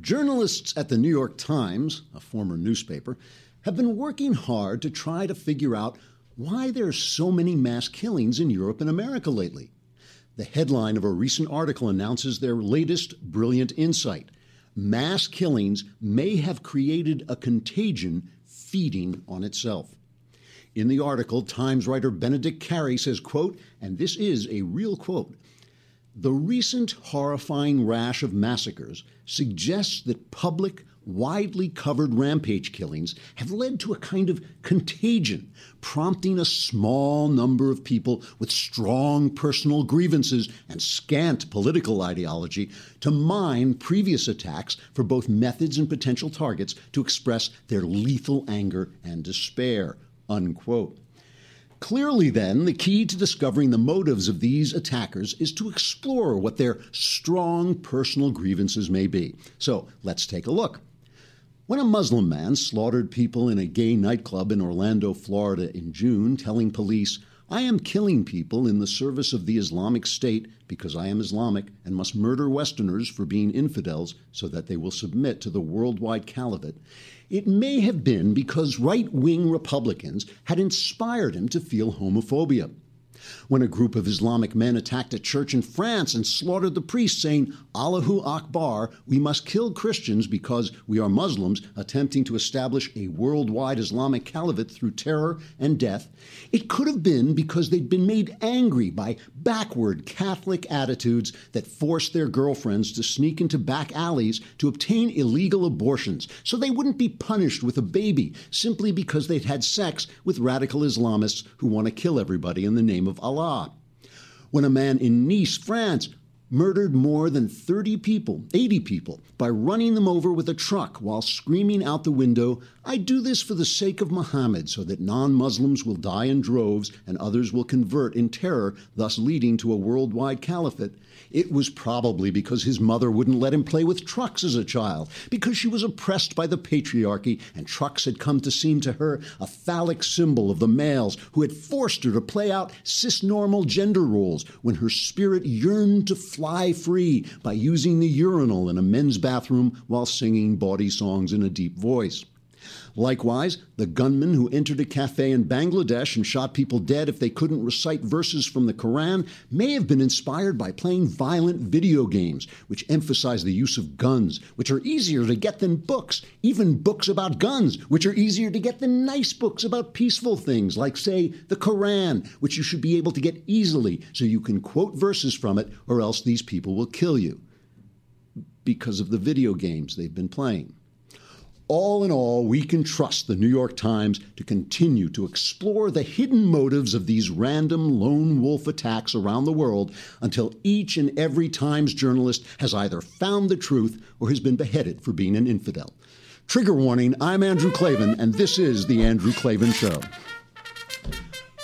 Journalists at the New York Times, a former newspaper, have been working hard to try to figure out why there are so many mass killings in Europe and America lately. The headline of a recent article announces their latest brilliant insight. Mass killings may have created a contagion feeding on itself. In the article, Times writer Benedict Carey says, quote, and this is a real quote, the recent horrifying rash of massacres suggests that public, widely covered rampage killings have led to a kind of contagion, prompting a small number of people with strong personal grievances and scant political ideology to mine previous attacks for both methods and potential targets to express their lethal anger and despair. Unquote. Clearly, then, the key to discovering the motives of these attackers is to explore what their strong personal grievances may be. So let's take a look. When a Muslim man slaughtered people in a gay nightclub in Orlando, Florida in June, telling police, I am killing people in the service of the Islamic State because I am Islamic and must murder Westerners for being infidels so that they will submit to the worldwide caliphate, it may have been because right wing Republicans had inspired him to feel homophobia when a group of Islamic men attacked a church in France and slaughtered the priest, saying, Allahu Akbar, we must kill Christians because we are Muslims attempting to establish a worldwide Islamic caliphate through terror and death, it could have been because they'd been made angry by backward Catholic attitudes that forced their girlfriends to sneak into back alleys to obtain illegal abortions. So they wouldn't be punished with a baby simply because they'd had sex with radical Islamists who want to kill everybody in the name of Allah. When a man in Nice, France, murdered more than 30 people, 80 people, by running them over with a truck while screaming out the window, I do this for the sake of Muhammad, so that non Muslims will die in droves and others will convert in terror, thus leading to a worldwide caliphate. It was probably because his mother wouldn't let him play with trucks as a child, because she was oppressed by the patriarchy, and trucks had come to seem to her a phallic symbol of the males who had forced her to play out cisnormal gender roles when her spirit yearned to fly free by using the urinal in a men's bathroom while singing bawdy songs in a deep voice. Likewise, the gunman who entered a cafe in Bangladesh and shot people dead if they couldn't recite verses from the Quran may have been inspired by playing violent video games, which emphasize the use of guns, which are easier to get than books, even books about guns, which are easier to get than nice books about peaceful things, like, say, the Quran, which you should be able to get easily so you can quote verses from it, or else these people will kill you because of the video games they've been playing. All in all, we can trust the New York Times to continue to explore the hidden motives of these random lone wolf attacks around the world until each and every Times journalist has either found the truth or has been beheaded for being an infidel. Trigger warning I'm Andrew Klavan, and this is The Andrew Klavan Show.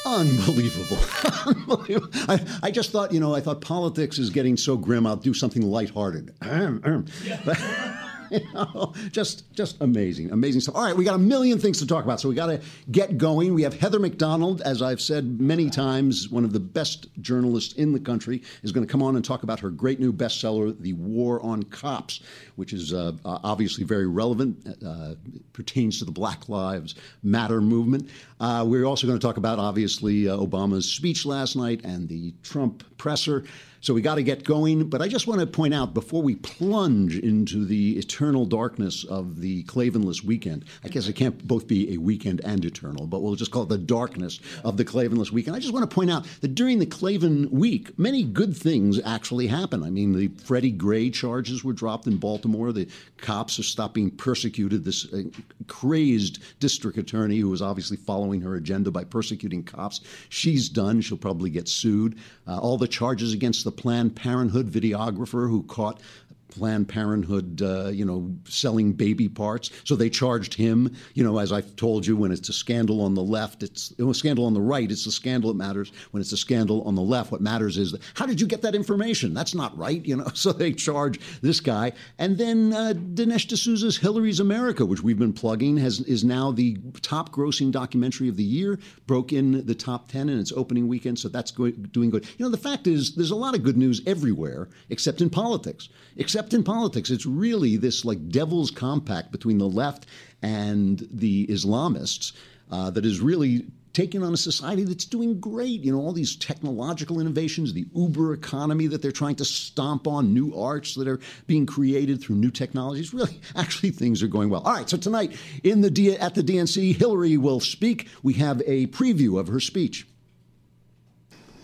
Unbelievable. Unbelievable. I, I, just thought, you know, I thought politics is getting so grim, I'll do something lighthearted. You know, just just amazing, amazing stuff. All right, we got a million things to talk about, so we got to get going. We have Heather Mac Donald, as I've said many times, one of the best journalists in the country, is going to come on and talk about her great new bestseller, "The War on Cops," which is uh, obviously very relevant, uh, pertains to the Black Lives Matter movement. Uh, we're also going to talk about obviously uh, Obama's speech last night and the Trump presser. So we got to get going. But I just want to point out before we plunge into the eternal darkness of the Klavanless weekend, I guess it can't both be a weekend and eternal, but we'll just call it the darkness of the Klavanless weekend. I just want to point out that during the Klavan week, many good things actually happened. I mean, the Freddie Gray charges were dropped in Baltimore. The cops have stopped being persecuted. This uh, crazed district attorney who was obviously following her agenda by persecuting cops, she's done. She'll probably get sued. Uh, all the charges against the Planned Parenthood videographer who caught Planned Parenthood, uh, you know, selling baby parts. So they charged him. You know, as I've told you, when it's a scandal on the left, it's a scandal on the right. It's a scandal that matters. When it's a scandal on the left, what matters is how did you get that information? That's not right. You know, so they charge this guy, and then uh, Dinesh D'Souza's Hillary's America, which we've been plugging, has is now the top-grossing documentary of the year. Broke in the top ten in its opening weekend, so that's go- doing good. You know, the fact is, there's a lot of good news everywhere except in politics. Except except in politics. It's really this like devil's compact between the left and the Islamists uh, that is really taking on a society that's doing great. You know, all these technological innovations, the Uber economy that they're trying to stomp on, new arts that are being created through new technologies. Really, actually, things are going well. All right, so tonight in the D- at the DNC, Hillary will speak. We have a preview of her speech.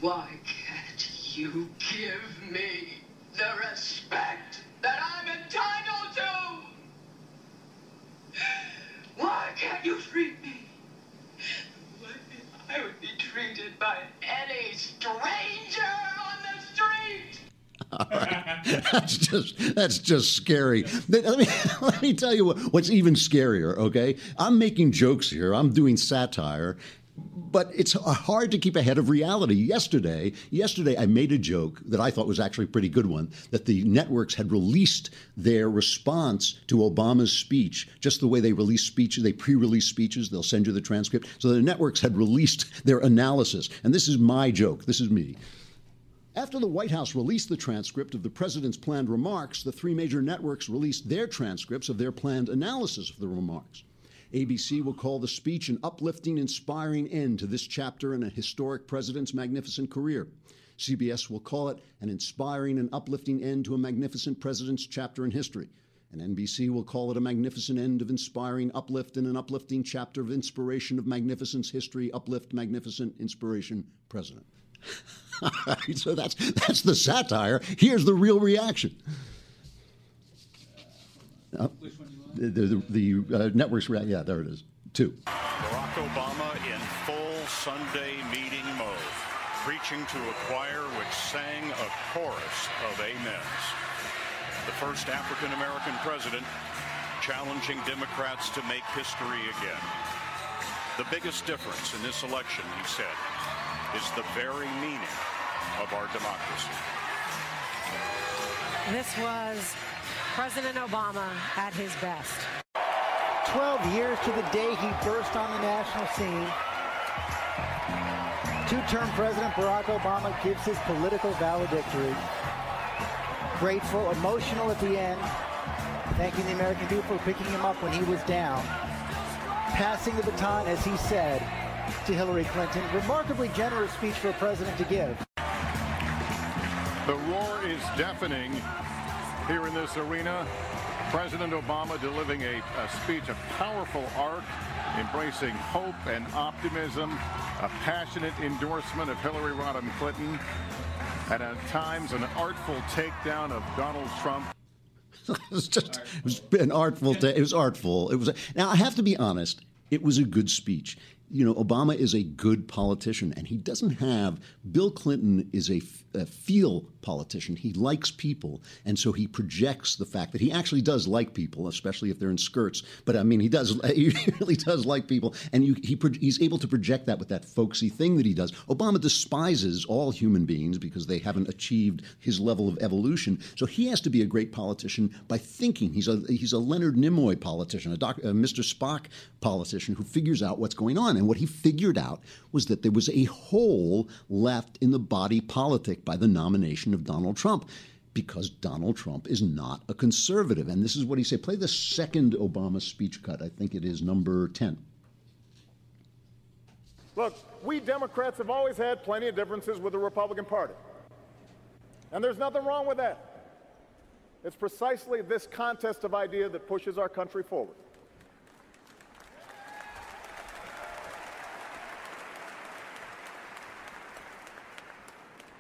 Why can't you give All right. That's just that's just scary. Let me let me tell you what, what's even scarier. Okay, I'm making jokes here. I'm doing satire, but it's hard to keep ahead of reality. Yesterday, yesterday I made a joke that I thought was actually a pretty good one that the networks had released their response to Obama's speech, just the way they release speeches, they pre-release speeches, they'll send you the transcript. So the networks had released their analysis. And this is my joke. This is me. After the White House released the transcript of the president's planned remarks, the three major networks released their transcripts of their planned analysis of the remarks. ABC will call the speech an uplifting, inspiring end to this chapter in a historic president's magnificent career. CBS will call it an inspiring and uplifting end to a magnificent president's chapter in history. And NBC will call it a magnificent end of inspiring uplift and an uplifting chapter of inspiration of magnificence, history, uplift, magnificent, inspiration, president. so that's that's the satire. Here's the real reaction. Uh, the, the, the uh, networks, yeah, there it is. Two. Barack Obama in full Sunday meeting mode, preaching to a choir which sang a chorus of amens. The first African American president challenging Democrats to make history again. The biggest difference in this election, he said, is the very meaning of our democracy. This was President Obama at his best. 12 years to the day he burst on the national scene. Two-term President Barack Obama gives his political valedictory. Grateful, emotional at the end, thanking the American people for picking him up when he was down. Passing the baton, as he said, to Hillary Clinton. Remarkably generous speech for a president to give. The roar is deafening here in this arena. President Obama delivering a, a speech, a powerful arc, embracing hope and optimism, a passionate endorsement of Hillary Rodham Clinton, and at times an artful takedown of Donald Trump. it was just it was an artful. it was artful. It was now. I have to be honest. It was a good speech you know, Obama is a good politician, and he doesn't have. Bill Clinton is a, feel politician. He likes people, and so he projects the fact that he actually does like people, especially if they're in skirts. But I mean, he does. He really does like people, and you, he he's able to project that with that folksy thing that he does. Obama despises all human beings because they haven't achieved his level of evolution. So he has to be a great politician by thinking. He's a he's a Leonard Nimoy politician, a, doc, a Mr. Spock politician who figures out what's going on. And what he figured out was that there was a hole left in the body politic by the nomination of Donald Trump because Donald Trump is not a conservative. And this is what he said. Play the second Obama speech cut. I think it is number 10. Look, we Democrats have always had plenty of differences with the Republican Party. And there's nothing wrong with that. It's precisely this contest of idea that pushes our country forward.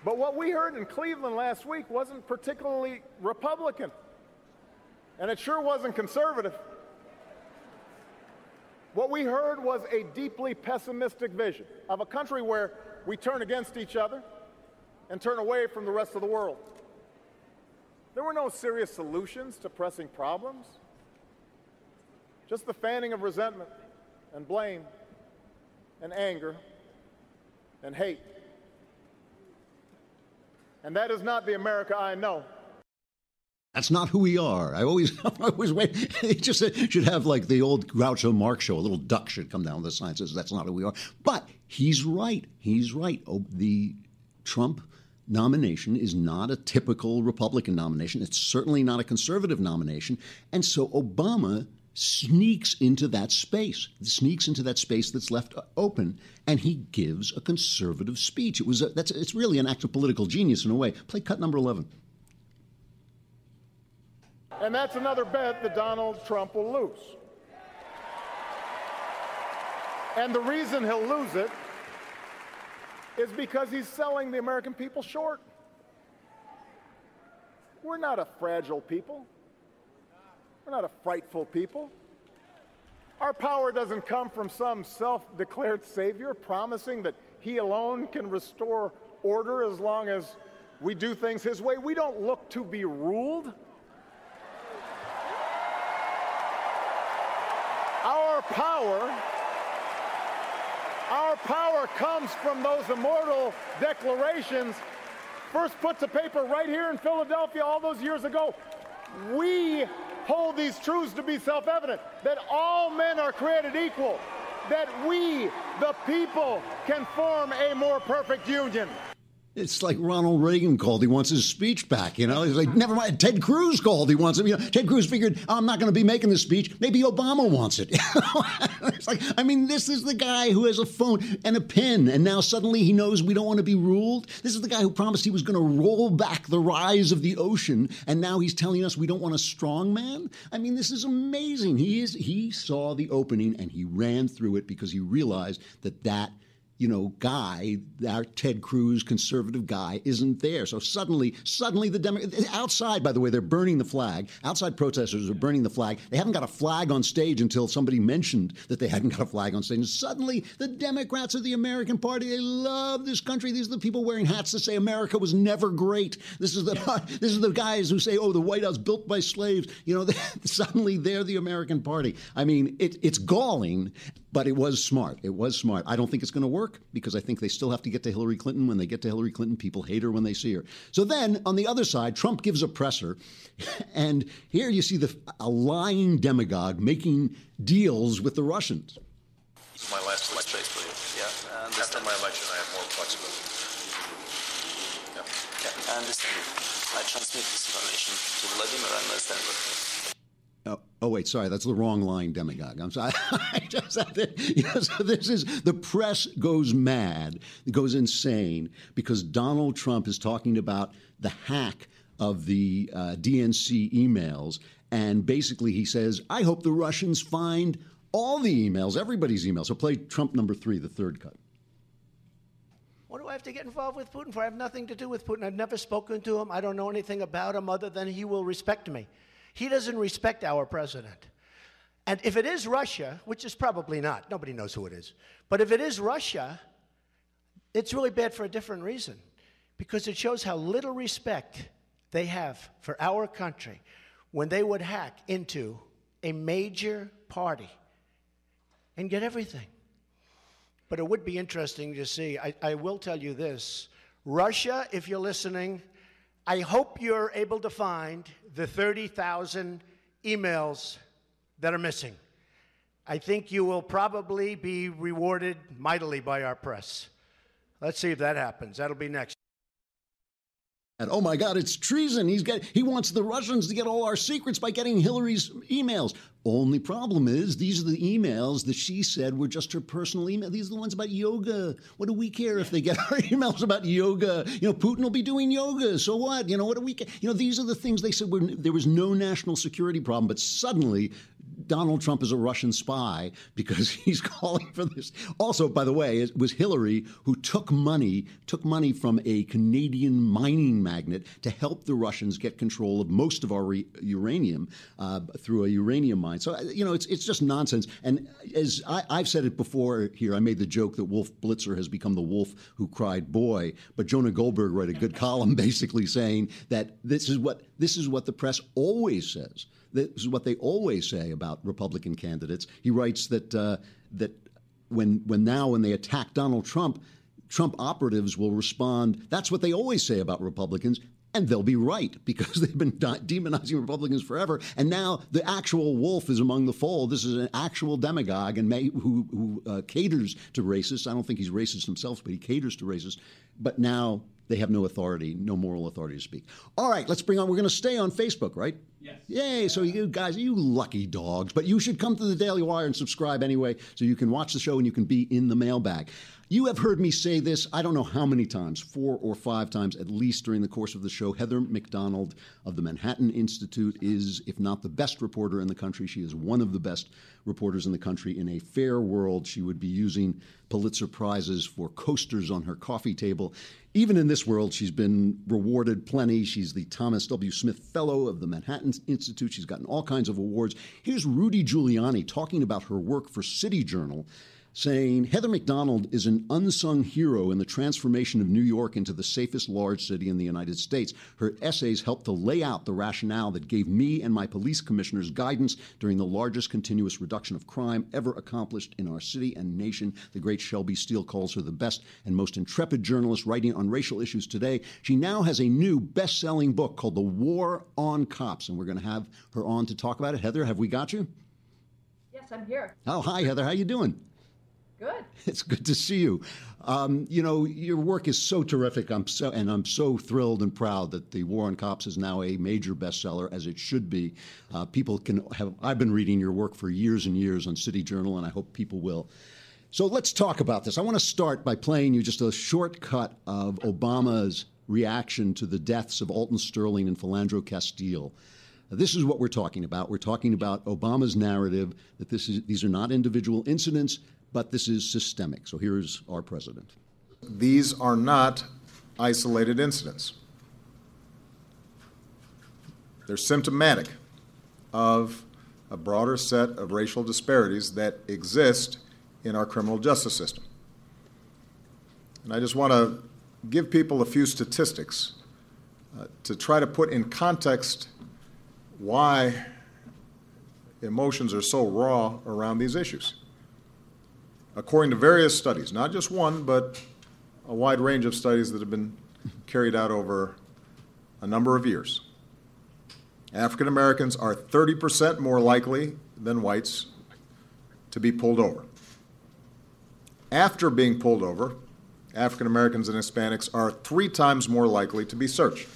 But what we heard in Cleveland last week wasn't particularly Republican. And it sure wasn't conservative. What we heard was a deeply pessimistic vision of a country where we turn against each other and turn away from the rest of the world. There were no serious solutions to pressing problems, just the fanning of resentment and blame and anger and hate. And that is not the America I know. That's not who we are. I always, I always wait. It just should have like the old Groucho Marx show. A little duck should come down the sign says that's not who we are. But he's right. He's right. Oh, the Trump nomination is not a typical Republican nomination. It's certainly not a conservative nomination. And so Obama sneaks into that space, sneaks into that space that's left open, and he gives a conservative speech. It was a, that's it's really an act of political genius in a way. Play cut number eleven. And that's another bet that Donald Trump will lose. And the reason he'll lose it is because he's selling the American people short. We're not a fragile people. We're not a frightful people. Our power doesn't come from some self declared savior promising that he alone can restore order as long as we do things his way. We don't look to be ruled. Our power our power comes from those immortal declarations first put to paper right here in Philadelphia all those years ago. We hold these truths to be self evident that all men are created equal, that we, the people, can form a more perfect union. It's like Ronald Reagan called. He wants his speech back. You know, he's like, never mind. Ted Cruz called. He wants it. You know, Ted Cruz figured, oh, I'm not going to be making this speech. Maybe Obama wants it. it's like, I mean, this is the guy who has a phone and a pen, and now suddenly he knows we don't want to be ruled. This is the guy who promised he was going to roll back the rise of the ocean, and now he's telling us we don't want a strong man. I mean, this is amazing. He is. He saw the opening and he ran through it because he realized that that you know, guy, our Ted Cruz conservative guy, isn't there. So suddenly, suddenly the Demo- outside, by the way, they're burning the flag. Outside protesters are burning the flag. They haven't got a flag on stage until somebody mentioned that they hadn't got a flag on stage. And suddenly, the Democrats of the American Party, they love this country. These are the people wearing hats that say America was never great. This is the this is the guys who say, oh, the White House built by slaves. You know, they, suddenly they're the American Party. I mean, it, it's galling, but it was smart. It was smart. I don't think it's going to work because I think they still have to get to Hillary Clinton. When they get to Hillary Clinton, people hate her when they see her. So then, on the other side, Trump gives a presser, and here you see the a lying demagogue making deals with the Russians. This is my last election, basically. Yeah. After my election, I have more flexibility. Yeah. yeah. I understand. I transmit this information to Vladimir and understand Oh, oh, wait, sorry, that's the wrong line, demagogue. I'm sorry. Just so this is the press goes mad, goes insane because Donald Trump is talking about the hack of the uh, DNC emails, and basically he says, "I hope the Russians find all the emails, everybody's emails." So play Trump number three, the third cut. What do I have to get involved with Putin for? I have nothing to do with Putin. I've never spoken to him. I don't know anything about him other than he will respect me. He doesn't respect our president. And if it is Russia, which is probably not, nobody knows who it is, but if it is Russia, it's really bad for a different reason because it shows how little respect they have for our country when they would hack into a major party and get everything. But it would be interesting to see. I, I will tell you this Russia, if you're listening, I hope you're able to find the 30,000 emails that are missing. I think you will probably be rewarded mightily by our press. Let's see if that happens. That'll be next. And oh my God, it's treason. He's got he wants the Russians to get all our secrets by getting Hillary's emails. Only problem is these are the emails that she said were just her personal email. These are the ones about yoga. What do we care if they get our emails about yoga? You know, Putin will be doing yoga. So what? You know, what do we care? You know, these are the things they said were there was no national security problem, but suddenly Donald Trump is a Russian spy because he's calling for this. Also, by the way, it was Hillary who took money, took money from a Canadian mining magnate to help the Russians get control of most of our re- uranium uh, through a uranium mine. So you know, it's it's just nonsense. And as I, I've said it before here, I made the joke that Wolf Blitzer has become the wolf who cried boy. But Jonah Goldberg wrote a good column basically saying that this is what this is what the press always says. This is what they always say about Republican candidates. He writes that uh, that when when now when they attack Donald Trump, Trump operatives will respond. That's what they always say about Republicans. And they'll be right because they've been demonizing Republicans forever. And now the actual wolf is among the fold. This is an actual demagogue and may, who, who uh, caters to racists. I don't think he's racist himself, but he caters to racists. But now they have no authority, no moral authority to speak. All right, let's bring on. We're going to stay on Facebook, right? Yes. Yay! So you guys, you lucky dogs, but you should come to the Daily Wire and subscribe anyway, so you can watch the show and you can be in the mailbag. You have heard me say this, I don't know how many times, four or five times at least during the course of the show. Heather Mac Donald of the Manhattan Institute is, if not the best reporter in the country, she is one of the best reporters in the country. In a fair world, she would be using Pulitzer Prizes for coasters on her coffee table. Even in this world, she's been rewarded plenty. She's the Thomas W. Smith Fellow of the Manhattan Institute. She's gotten all kinds of awards. Here's Rudy Giuliani talking about her work for City Journal saying Heather Mac Donald is an unsung hero in the transformation of New York into the safest large city in the United States. Her essays helped to lay out the rationale that gave me and my police commissioners guidance during the largest continuous reduction of crime ever accomplished in our city and nation. The great Shelby Steele calls her the best and most intrepid journalist writing on racial issues today. She now has a new best-selling book called The War on Cops, and we're going to have her on to talk about it. Heather, have we got you? Yes, I'm here. Oh, hi, Heather. How you doing? Good. It's good to see you. Um, you know, your work is so terrific. I'm so, and I'm so thrilled and proud that the War on Cops is now a major bestseller, as it should be. Uh, people can have. I've been reading your work for years and years on City Journal, and I hope people will. So let's talk about this. I want to start by playing you just a short cut of Obama's reaction to the deaths of Alton Sterling and Philando Castile. This is what we're talking about. We're talking about Obama's narrative that this is, these are not individual incidents, but this is systemic. So here's our president. These are not isolated incidents. They're symptomatic of a broader set of racial disparities that exist in our criminal justice system. And I just want to give people a few statistics uh, to try to put in context why emotions are so raw around these issues according to various studies, not just one, but a wide range of studies that have been carried out over a number of years. African Americans are 30% more likely than whites to be pulled over. After being pulled over, African Americans and Hispanics are three times more likely to be searched.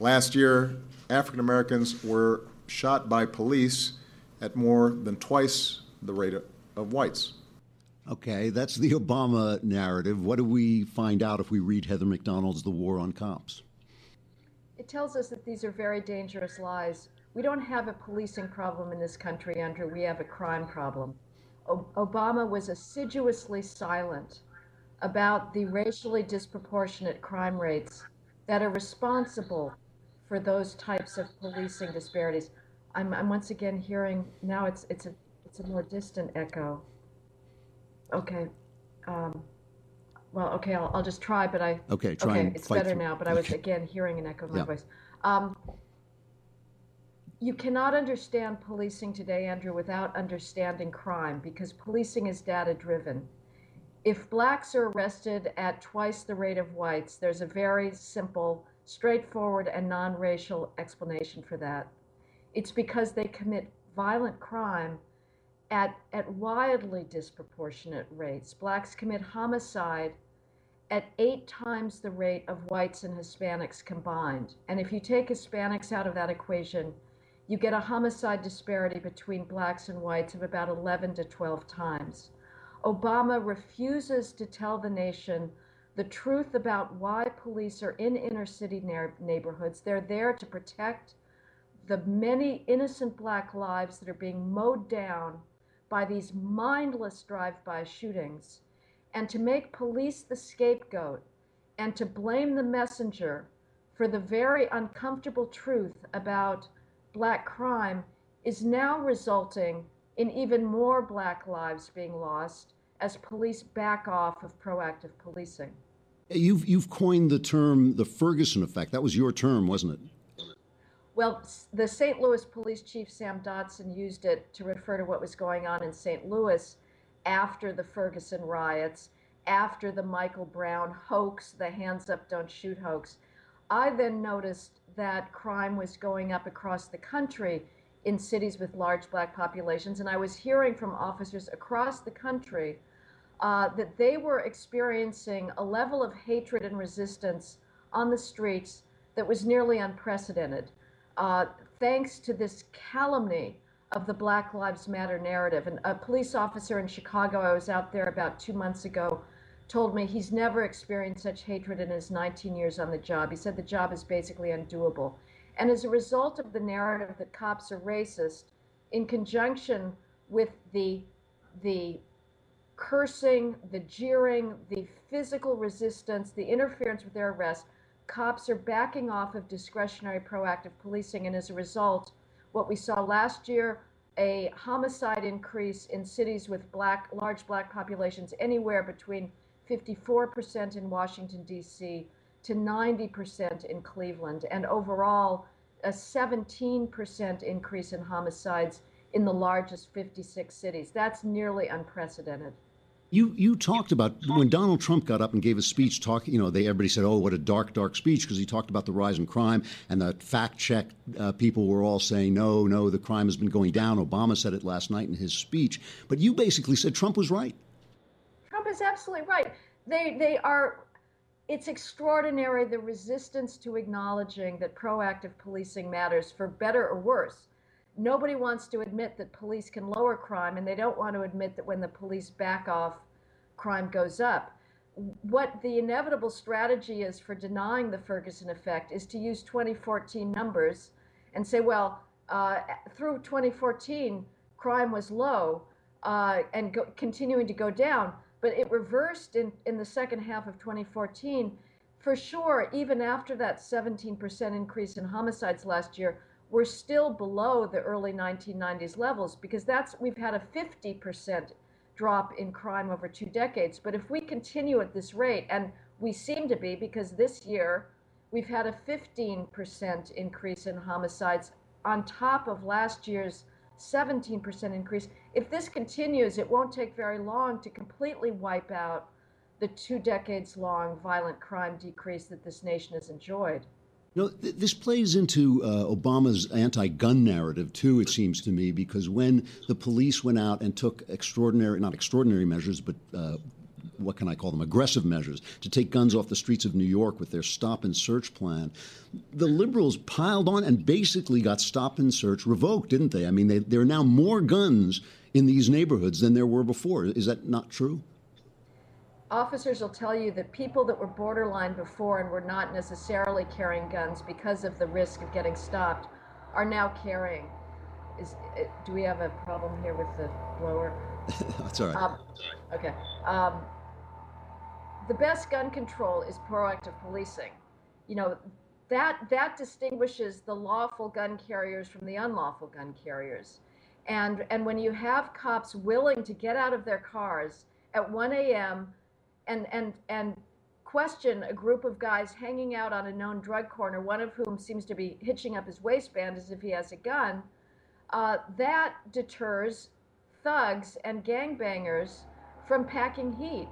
Last year, African Americans were shot by police at more than twice the rate of whites. Okay, that's the Obama narrative. What do we find out if we read Heather Mac Donald's The War on Cops? It tells us that these are very dangerous lies. We don't have a policing problem in this country, Andrew. We have a crime problem. O- Obama was assiduously silent about the racially disproportionate crime rates that are responsible for those types of policing disparities. I'm, I'm once again hearing now it's it's a it's a more distant echo. Okay. Um, well, okay, I'll, I'll just try, but I. Okay, try Okay, and it's fight better through- now, but I was okay. again hearing an echo of my Yeah. voice. Um, you cannot understand policing today, Andrew, without understanding crime because policing is data driven. If blacks are arrested at twice the rate of whites, there's a very simple, straightforward, and non racial explanation for that. It's because they commit violent crime at, at wildly disproportionate rates. Blacks commit homicide at eight times the rate of whites and Hispanics combined. And if you take Hispanics out of that equation, you get a homicide disparity between blacks and whites of about 11 to 12 times. Obama refuses to tell the nation the truth about why police are in inner city neigh- neighborhoods. They're there to protect the many innocent black lives that are being mowed down by these mindless drive-by shootings and to make police the scapegoat and to blame the messenger for the very uncomfortable truth about black crime is now resulting in even more black lives being lost as police back off of proactive policing. You've you've coined the term the Ferguson effect. That was your term, wasn't it? Well, the St. Louis Police Chief Sam Dotson used it to refer to what was going on in St. Louis after the Ferguson riots, after the Michael Brown hoax, the hands up, don't shoot hoax. I then noticed that crime was going up across the country in cities with large black populations, and I was hearing from officers across the country uh, that they were experiencing a level of hatred and resistance on the streets that was nearly unprecedented, uh, thanks to this calumny of the Black Lives Matter narrative. And a police officer in Chicago, I was out there about two months ago, told me he's never experienced such hatred in his 19 years on the job. He said the job is basically undoable. And as a result of the narrative that cops are racist, in conjunction with the the cursing, the jeering, the physical resistance, the interference with their arrest, cops are backing off of discretionary proactive policing. And as a result, what we saw last year, a homicide increase in cities with black, large black populations, anywhere between 54% in Washington, D.C., to 90% in Cleveland, and overall, a 17% increase in homicides in the largest 56 cities. That's nearly unprecedented. You you talked about when Donald Trump got up and gave a speech. Talk, you know, they everybody said, "Oh, what a dark, dark speech," because he talked about the rise in crime, and the fact check uh, people were all saying, "No, no, the crime has been going down." Obama said it last night in his speech, but you basically said Trump was right. Trump is absolutely right. They they are. It's extraordinary the resistance to acknowledging that proactive policing matters for better or worse nobody wants to admit that police can lower crime, and they don't want to admit that when the police back off, crime goes up. What the inevitable strategy is for denying the Ferguson effect is to use 2014 numbers and say, well, uh, through 2014, crime was low uh, and go, continuing to go down, but it reversed in, in the second half of 2014. For sure, even after that 17% increase in homicides last year, we're still below the early 1990s levels because that's we've had a 50% drop in crime over two decades. But if we continue at this rate, and we seem to be, because this year we've had a 15% increase in homicides on top of last year's 17% increase. If this continues, it won't take very long to completely wipe out the two decades long violent crime decrease that this nation has enjoyed. You know, th- this plays into uh, Obama's anti gun narrative, too, it seems to me, because when the police went out and took extraordinary, not extraordinary measures, but uh, what can I call them, aggressive measures to take guns off the streets of New York with their stop and search plan, the liberals piled on and basically got stop and search revoked, didn't they? I mean, they, there are now more guns in these neighborhoods than there were before. Is that not true? Officers will tell you that people that were borderline before and were not necessarily carrying guns because of the risk of getting stopped are now carrying. Is uh, do we have a problem here with the blower? That's all right. Um, okay. Um, the best gun control is proactive policing. You know that that distinguishes the lawful gun carriers from the unlawful gun carriers. And and when you have cops willing to get out of their cars at 1 a.m and and and question a group of guys hanging out on a known drug corner, one of whom seems to be hitching up his waistband as if he has a gun, uh, that deters thugs and gangbangers from packing heat.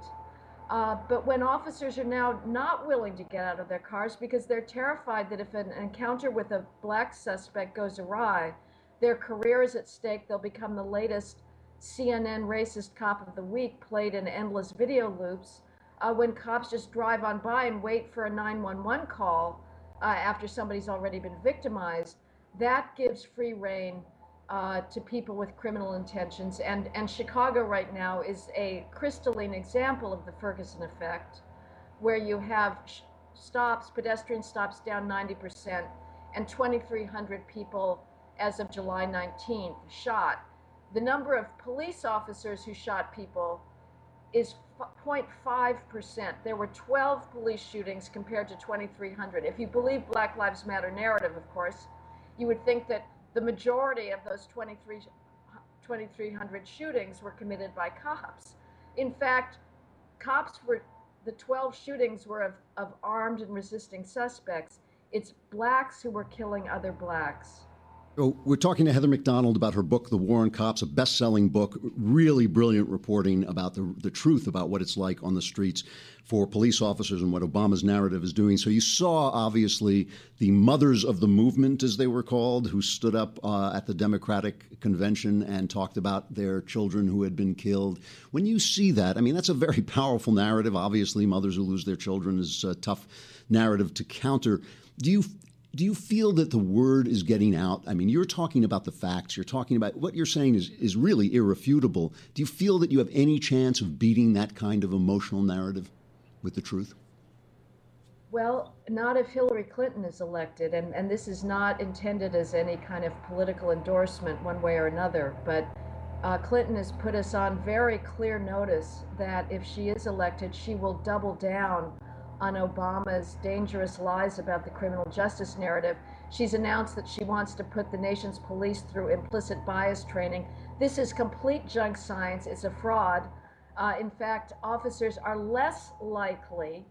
Uh, but when officers are now not willing to get out of their cars because they're terrified that if an encounter with a black suspect goes awry, their career is at stake, they'll become the latest CNN racist cop of the week played in endless video loops uh, when cops just drive on by and wait for a 911 call uh, after somebody's already been victimized, that gives free rein uh, to people with criminal intentions. And, and Chicago right now is a crystalline example of the Ferguson effect, where you have stops, pedestrian stops down 90%, and 2,300 people as of July 19th shot. The number of police officers who shot people is 0.5%. There were 12 police shootings compared to 2,300. If you believe Black Lives Matter narrative, of course, you would think that the majority of those 2,300 shootings were committed by cops. In fact, cops were, the 12 shootings were of, of armed and resisting suspects. It's blacks who were killing other blacks. Oh, we're talking to Heather Mac Donald about her book, The War on Cops, a best selling book, really brilliant reporting about the, the truth about what it's like on the streets for police officers and what Obama's narrative is doing. So you saw, obviously, the mothers of the movement, as they were called, who stood up uh, at the Democratic convention and talked about their children who had been killed. When you see that, I mean, that's a very powerful narrative. Obviously, mothers who lose their children is a tough narrative to counter. Do you do you feel that the word is getting out? I mean, you're talking about the facts. You're talking about what you're saying is, is really irrefutable. Do you feel that you have any chance of beating that kind of emotional narrative with the truth? Well, not if Hillary Clinton is elected. And, and this is not intended as any kind of political endorsement one way or another. But uh, Clinton has put us on very clear notice that if she is elected, she will double down on Obama's dangerous lies about the criminal justice narrative. She's announced that she wants to put the nation's police through implicit bias training. This is complete junk science. It's a fraud. Uh, in fact, officers are less likely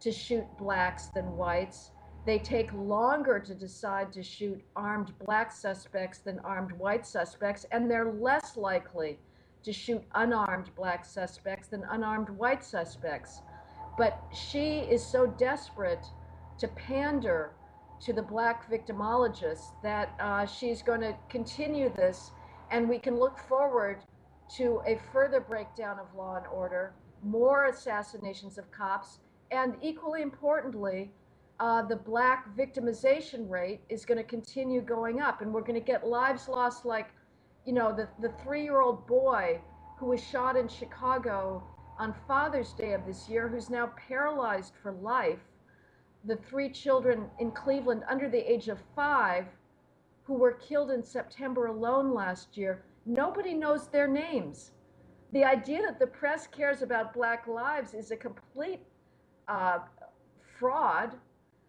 to shoot blacks than whites. They take longer to decide to shoot armed black suspects than armed white suspects, and they're less likely to shoot unarmed black suspects than unarmed white suspects. But she is so desperate to pander to the black victimologists that uh, she's going to continue this, and we can look forward to a further breakdown of law and order, more assassinations of cops, and equally importantly, uh, the black victimization rate is going to continue going up, and we're going to get lives lost like, you know, the, the three year old boy who was shot in Chicago on Father's Day of this year who's now paralyzed for life, the three children in Cleveland under the age of five who were killed in September alone last year, nobody knows their names. The idea that the press cares about black lives is a complete uh, fraud.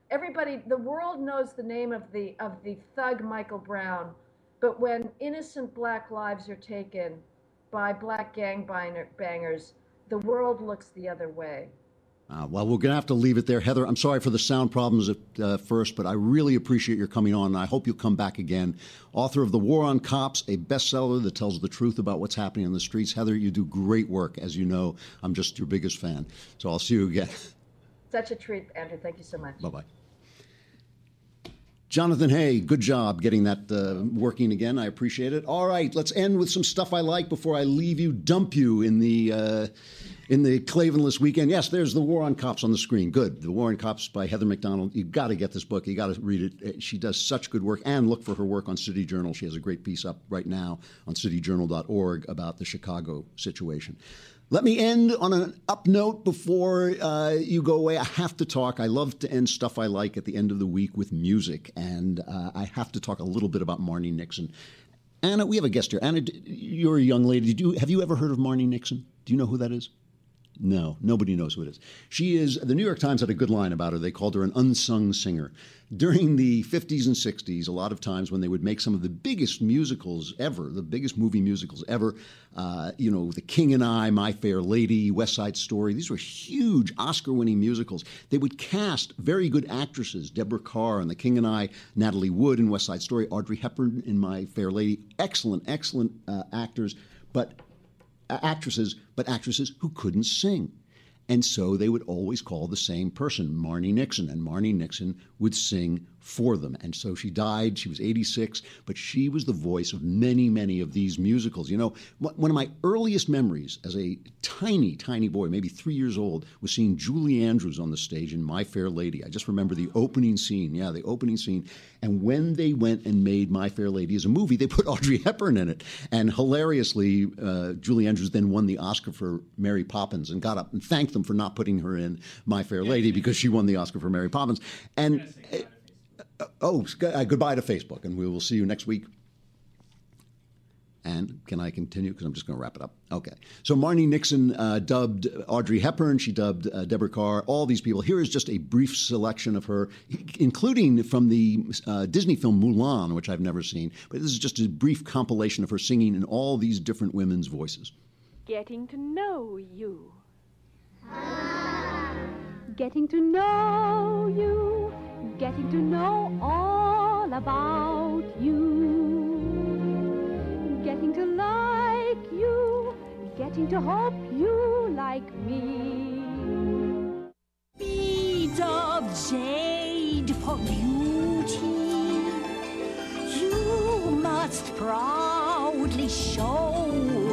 Everybody, the world knows the name of the of the thug Michael Brown, but when innocent black lives are taken by black gang bangers, the world looks the other way. Uh, well, we're going to have to leave it there. Heather, I'm sorry for the sound problems at uh, first, but I really appreciate your coming on, and I hope you'll come back again. Author of The War on Cops, a bestseller that tells the truth about what's happening on the streets. Heather, you do great work. As you know, I'm just your biggest fan. So I'll see you again. Such a treat, Andrew. Thank you so much. Bye bye. Jonathan Hay, good job getting that uh, working again. I appreciate it. All right, let's end with some stuff I like before I leave you, dump you in the. Uh, in the Klavanless weekend. Yes, there's The War on Cops on the screen. Good. The War on Cops by Heather Mac Donald. You've got to get this book. you got to read it. Uh, she does such good work. And look for her work on City Journal. She has a great piece up right now on cityjournal.org about the Chicago situation. Let me end on an up note before uh, you go away. I have to talk. I love to end stuff I like at the end of the week with music, and uh, I have to talk a little bit about Marnie Nixon. Anna, we have a guest here. Anna, you're a young lady. You, have you ever heard of Marnie Nixon? Do you know who that is? No, nobody knows who it is. She is, the New York Times had a good line about her. They called her an unsung singer. During the 50s and 60s, a lot of times when they would make some of the biggest musicals ever, the biggest movie musicals ever, uh, you know, The King and I, My Fair Lady, West Side Story, these were huge Oscar winning musicals. They would cast very good actresses, Deborah Kerr in The King and I, Natalie Wood in West Side Story, Audrey Hepburn in My Fair Lady. Excellent, excellent uh, actors, but actresses, but actresses who couldn't sing. And so they would always call the same person, Marnie Nixon, and Marnie Nixon would sing for them. And so she died. She was 86, but she was the voice of many, many of these musicals. You know, one of my earliest memories as a tiny, tiny boy, maybe three years old, was seeing Julie Andrews on the stage in My Fair Lady. I just remember the opening scene. Yeah, the opening scene. And when they went and made My Fair Lady as a movie, they put Audrey Hepburn in it. And hilariously, uh, Julie Andrews then won the Oscar for Mary Poppins and got up and thanked them for not putting her in My Fair Lady because she won the Oscar for Mary Poppins. And oh, uh, goodbye to Facebook, and we will see you next week. And can I continue? Because I'm just going to wrap it up. Okay. So Marnie Nixon uh, dubbed Audrey Hepburn. She dubbed uh, Deborah Kerr. All these people. Here is just a brief selection of her, including from the uh, Disney film Mulan, which I've never seen. But this is just a brief compilation of her singing in all these different women's voices. Getting to know you. Getting to know you getting to know all about you, getting to like you, getting to hope you like me. Beads of jade for beauty, you must proudly show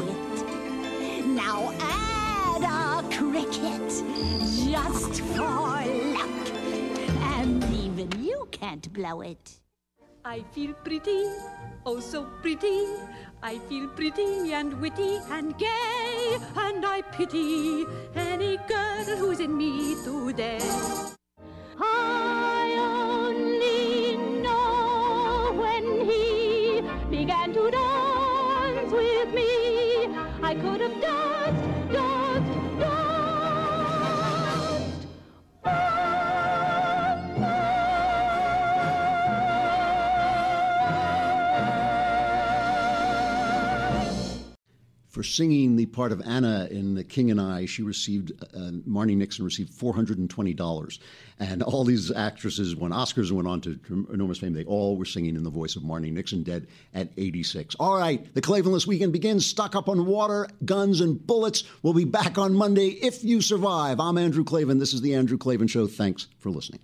it. Now add a cricket just for can't blow it. I feel pretty, oh so pretty. I feel pretty and witty and gay, and I pity any girl who's in me today. Singing the part of Anna in The King and I, she received, uh, Marnie Nixon received $420. And all these actresses won Oscars went on to enormous fame. They all were singing in the voice of Marnie Nixon, dead at 86. All right, the Klavanless weekend begins. Stock up on water, guns, and bullets. We'll be back on Monday if you survive. I'm Andrew Klavan. This is The Andrew Klavan Show. Thanks for listening.